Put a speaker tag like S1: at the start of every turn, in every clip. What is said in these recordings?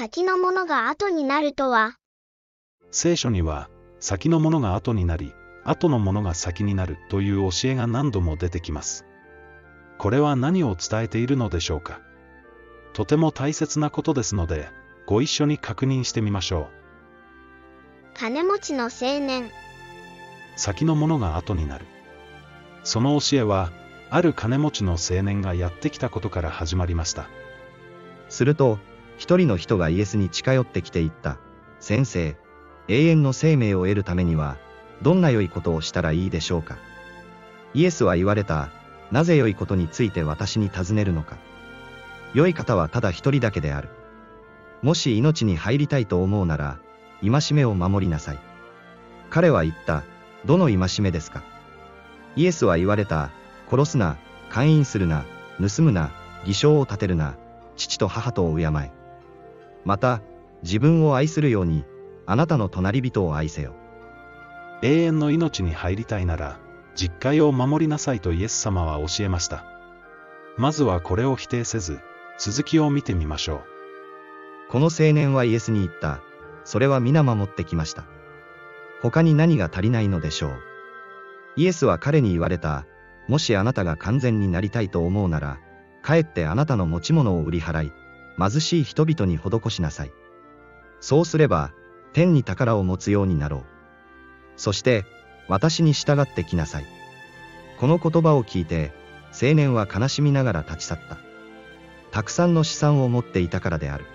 S1: 先のものが後になるとは、
S2: 聖書には、先のものが後になり、後のものが先になるという教えが何度も出てきます。これは何を伝えているのでしょうかとても大切なことですので、ご一緒に確認してみましょう。
S1: 金持ちの青年、
S2: 先のものが後になる。その教えは、ある金持ちの青年がやってきたことから始まりました。
S3: すると、一人の人がイエスに近寄ってきて言った。先生、永遠の生命を得るためには、どんな良いことをしたらいいでしょうか？イエスは言われた。なぜ良いことについて私に尋ねるのか？良い方はただ一人だけである。もし命に入りたいと思うなら、戒めを守りなさい。彼は言った。どの戒めですか？イエスは言われた。殺すな、勧誘するな、盗むな、偽証を立てるな、父と母とを敬え。また、自分を愛するように、あなたの隣人を愛せよ。
S2: 永遠の命に入りたいなら、実戒を守りなさいとイエス様は教えました。まずはこれを否定せず、続きを見てみましょう。
S3: この青年はイエスに言った。それは皆守ってきました。他に何が足りないのでしょう。イエスは彼に言われた。もしあなたが完全になりたいと思うなら、かえってあなたの持ち物を売り払い、貧しい人々に施しなさい。そうすれば、天に宝を持つようになろう。そして、私に従ってきなさい。この言葉を聞いて、青年は悲しみながら立ち去った。たくさんの資産を持っていたからである。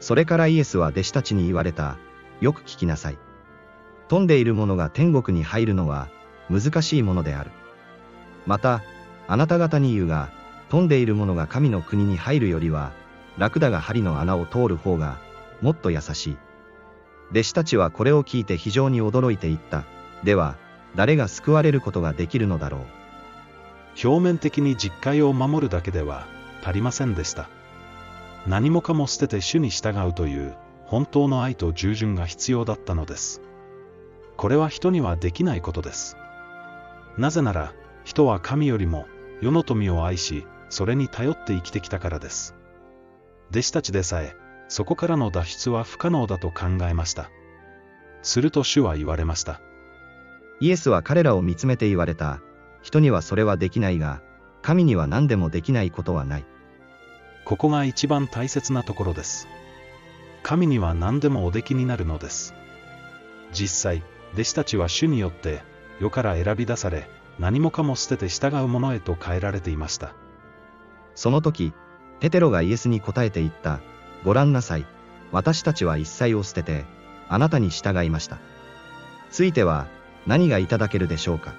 S3: それからイエスは弟子たちに言われた。よく聞きなさい。富んでいる者が天国に入るのは難しいものである。また、あなた方に言うが、富んでいる者が神の国に入るよりは、ラクダが針の穴を通る方が、もっと優しい。弟子たちはこれを聞いて非常に驚いていった。では、誰が救われることができるのだろう。
S2: 表面的に実戒を守るだけでは足りませんでした。何もかも捨てて主に従うという本当の愛と従順が必要だったのです。これは人にはできないことです。なぜなら、人は神よりも世の富を愛し、それに頼って生きてきたからです。弟子たちでさえ、そこからの脱出は不可能だと考えました。すると主は言われました。
S3: イエスは彼らを見つめて言われた。人にはそれはできないが、神には何でもできないことはない。
S2: ここが一番大切なところです。神には何でもおできになるのです。実際、弟子たちは主によって、世から選び出され、何もかも捨てて従う者へと変えられていました。
S3: その時、ペテロがイエスに答えて言った。ご覧なさい。私たちは一切を捨てて、あなたに従いました。ついては、何がいただけるでしょうか。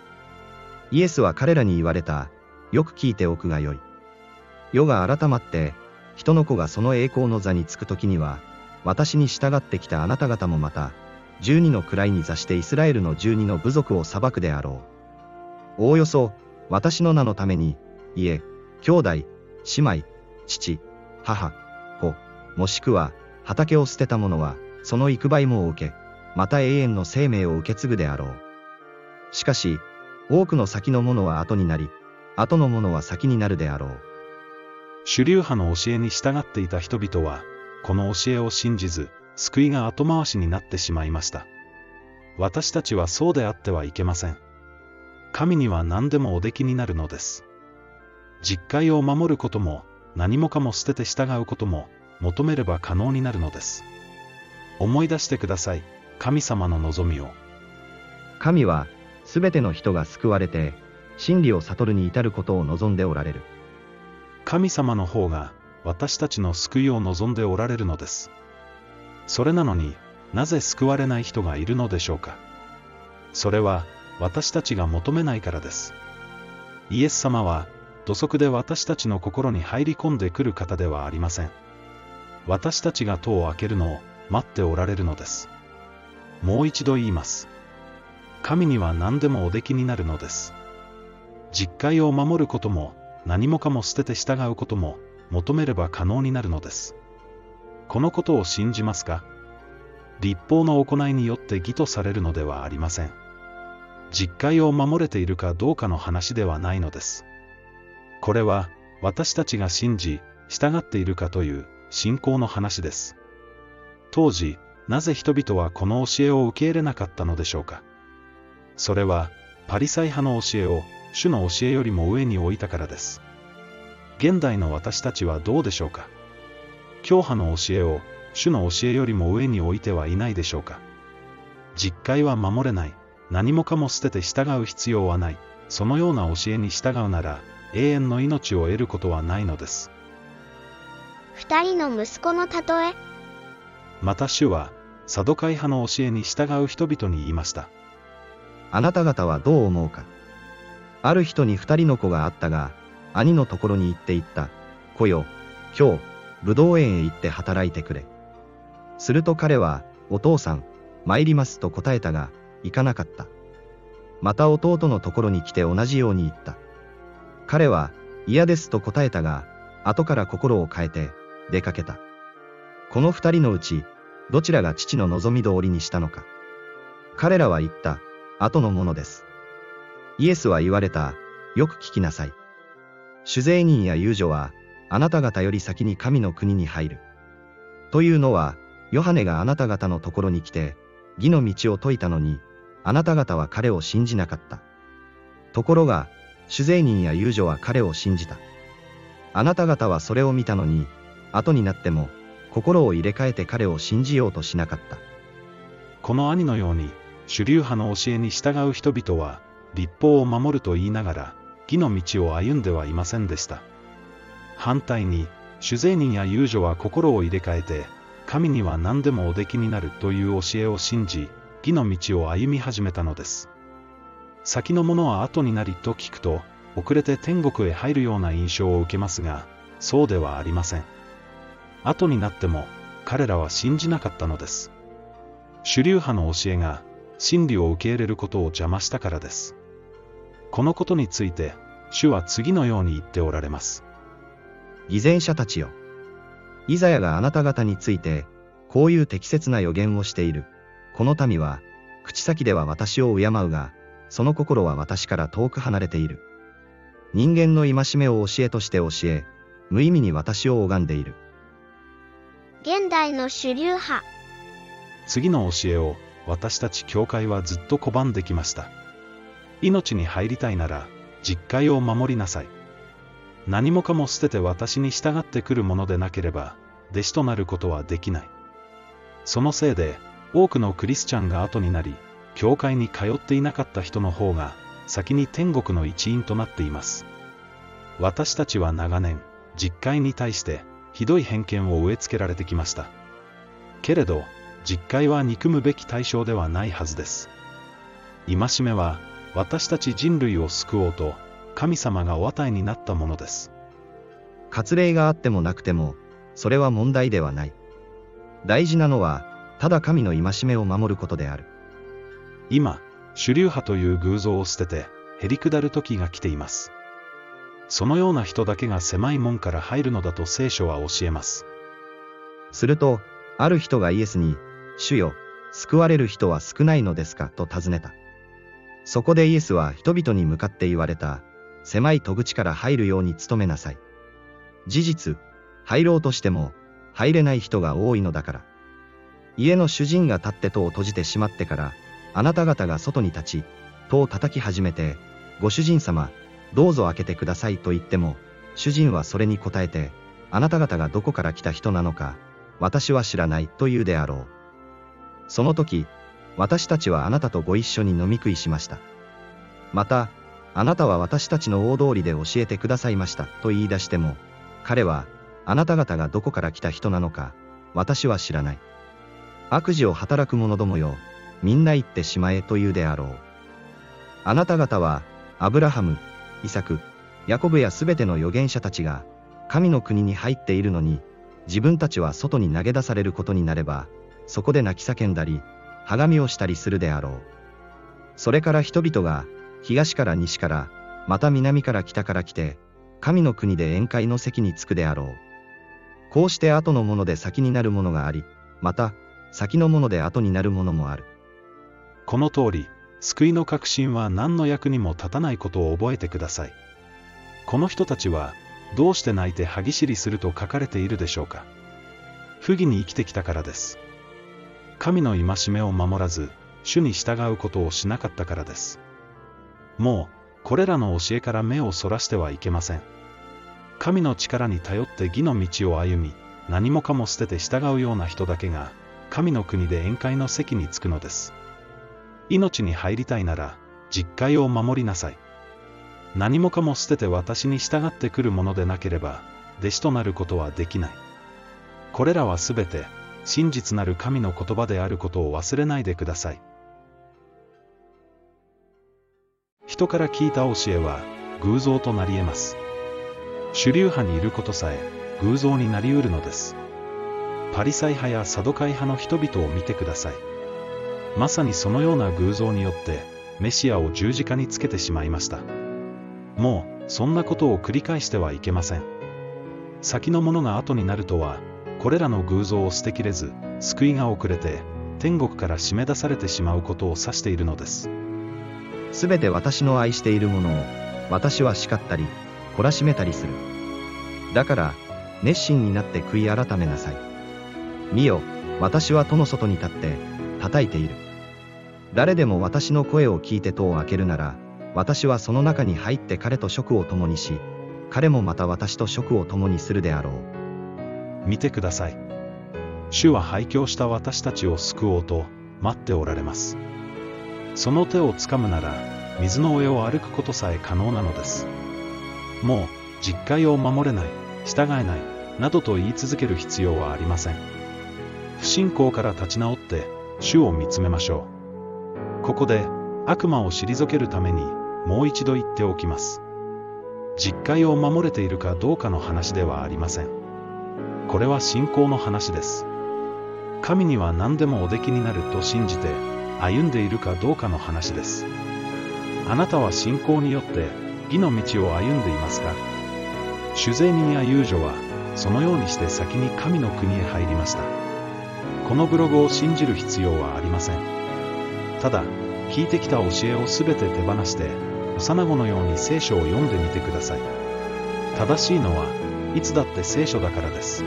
S3: イエスは彼らに言われた。よく聞いておくがよい。世が改まって、人の子がその栄光の座につく時には、私に従ってきたあなた方もまた、十二の位に座してイスラエルの十二の部族を裁くであろう。おおよそ、私の名のために、家、兄弟、姉妹、父、母、子、もしくは、畑を捨てた者は、その幾倍もを受け、また永遠の生命を受け継ぐであろう。しかし、多くの先の者は後になり、後の者は先になるであろう。
S2: 主流派の教えに従っていた人々は、この教えを信じず、救いが後回しになってしまいました。私たちはそうであってはいけません。神には何でもおできになるのです。実戒を守ることも、何もかも捨てて従うことも、求めれば可能になるのです。思い出してください。神様の望みを。
S3: 神は、すべての人が救われて、真理を悟るに至ることを望んでおられる。
S2: 神様の方が、私たちの救いを望んでおられるのです。それなのになぜ救われない人がいるのでしょうか。それは、私たちが求めないからです。イエス様は、土足で私たちの心に入り込んでくる方ではありません。私たちが戸を開けるのを待っておられるのです。もう一度言います。神には何でもおできになるのです。実戒を守ることも、何もかも捨てて従うことも、求めれば可能になるのです。このことを信じますか？立法の行いによって義とされるのではありません。実戒を守れているかどうかの話ではないのです。これは、私たちが信じ、従っているかという信仰の話です。当時、なぜ人々はこの教えを受け入れなかったのでしょうか。それは、パリサイ派の教えを、主の教えよりも上に置いたからです。現代の私たちはどうでしょうか。教派の教えを、主の教えよりも上に置いてはいないでしょうか。実戒は守れない、何もかも捨てて従う必要はない、そのような教えに従うなら、永遠の命を得ることはないのです。
S1: 二人の息子の例え
S2: また主は、サドカイ派の教えに従う人々に言いました。
S3: あなた方はどう思うか。ある人に二人の子があったが、兄のところに行って言った。子よ、今日、武道園へ行って働いてくれ。すると彼は、お父さん、参りますと答えたが、行かなかった。また弟のところに来て同じように言った。彼は、嫌ですと答えたが、後から心を変えて、出かけた。この二人のうち、どちらが父の望み通りにしたのか。彼らは言った、後のものです。イエスは言われた、よく聞きなさい。主税人や遊女は、あなた方より先に神の国に入る。というのは、ヨハネがあなた方のところに来て、義の道を説いたのに、あなた方は彼を信じなかった。ところが、主税人や遊女は彼を信じた。あなた方はそれを見たのに、後になっても、心を入れ替えて彼を信じようとしなかった。
S2: この兄のように、主流派の教えに従う人々は、立法を守ると言いながら、義の道を歩んではいませんでした。反対に、主税人や遊女は心を入れ替えて、神には何でもおできになるという教えを信じ、義の道を歩み始めたのです。先のものは後になりと聞くと、遅れて天国へ入るような印象を受けますが、そうではありません。後になっても、彼らは信じなかったのです。主流派の教えが、真理を受け入れることを邪魔したからです。このことについて、主は次のように言っておられます。
S3: 偽善者たちよ。イザヤがあなた方について、こういう適切な予言をしている。この民は、口先では私を敬うが、その心は私から遠く離れている。人間の戒めを教えとして教え、無意味に私を拝んでいる。
S1: 現代の主流派
S2: 次の教えを私たち教会はずっと拒んできました命に入りたいなら実戒を守りなさい何もかも捨てて私に従ってくるものでなければ弟子となることはできないそのせいで多くのクリスチャンが後になり教会に通っていなかった人の方が先に天国の一員となっています私たちは長年実戒に対してひどい偏見を植え付けられてきました。けれど、実戒は憎むべき対象ではないはずです。戒めは、私たち人類を救おうと、神様がお与えになったものです。
S3: 割礼があってもなくても、それは問題ではない。大事なのは、ただ神の戒めを守ることである。
S2: 今、主流派という偶像を捨てて、へり下る時が来ています。そのような人だけが狭い門から入るのだと聖書は教えます。
S3: すると、ある人がイエスに、主よ、救われる人は少ないのですか？と尋ねた。そこでイエスは人々に向かって言われた、狭い戸口から入るように努めなさい。事実、入ろうとしても、入れない人が多いのだから。家の主人が立って戸を閉じてしまってから、あなた方が外に立ち、戸を叩き始めて、ご主人様、どうぞ開けてくださいと言っても、主人はそれに答えて、あなた方がどこから来た人なのか、私は知らないと言うであろう。その時、私たちはあなたとご一緒に飲み食いしました。また、あなたは私たちの大通りで教えてくださいましたと言い出しても、彼は、あなた方がどこから来た人なのか、私は知らない。悪事を働く者どもよ、みんな言ってしまえと言うであろう。あなた方は、アブラハム、イサク、ヤコブやすべての預言者たちが、神の国に入っているのに、自分たちは外に投げ出されることになれば、そこで泣き叫んだり、はがみをしたりするであろう。それから人々が、東から西から、また南から北から来て、神の国で宴会の席に着くであろう。こうして後のもので先になるものがあり、また、先のもので後になるものもある。
S2: この通り、救いの確信は何の役にも立たないことを覚えてください。この人たちは、どうして泣いて歯ぎしりすると書かれているでしょうか。不義に生きてきたからです。神の戒めを守らず、主に従うことをしなかったからです。もう、これらの教えから目をそらしてはいけません。神の力に頼って義の道を歩み、何もかも捨てて従うような人だけが、神の国で宴会の席に着くのです。命に入りたいなら、実会を守りなさい。何もかも捨てて私に従ってくるものでなければ、弟子となることはできない。これらはすべて、真実なる神の言葉であることを忘れないでください。人から聞いた教えは、偶像となり得ます。主流派にいることさえ、偶像になり得るのです。パリサイ派やサドカイ派の人々を見てください。まさにそのような偶像によって、メシアを十字架につけてしまいました。もう、そんなことを繰り返してはいけません。先のものが後になるとは、これらの偶像を捨てきれず、救いが遅れて、天国から締め出されてしまうことを指しているのです。
S3: すべて私の愛しているものを、私は叱ったり、懲らしめたりする。だから、熱心になって悔い改めなさい。見よ、私は戸の外に立って、叩いている。誰でも私の声を聞いて戸を開けるなら、私はその中に入って彼と食を共にし、彼もまた私と食を共にするであろ
S2: う。見てください。主は廃墟した私たちを救おうと待っておられます。その手をつかむなら、水の上を歩くことさえ可能なのです。もう、実戒を守れない、従えない、などと言い続ける必要はありません。不信仰から立ち直って、主を見つめましょう。ここで、悪魔を退けるために、もう一度言っておきます。実戒を守れているかどうかの話ではありません。これは信仰の話です。神には何でもおできになると信じて、歩んでいるかどうかの話です。あなたは信仰によって義の道を歩んでいますか？酒税人や遊女は、そのようにして先に神の国へ入りました。このブログを信じる必要はありません。ただ、聞いてきた教えを全て手放して、幼子のように聖書を読んでみてください。正しいのは、いつだって聖書だからです。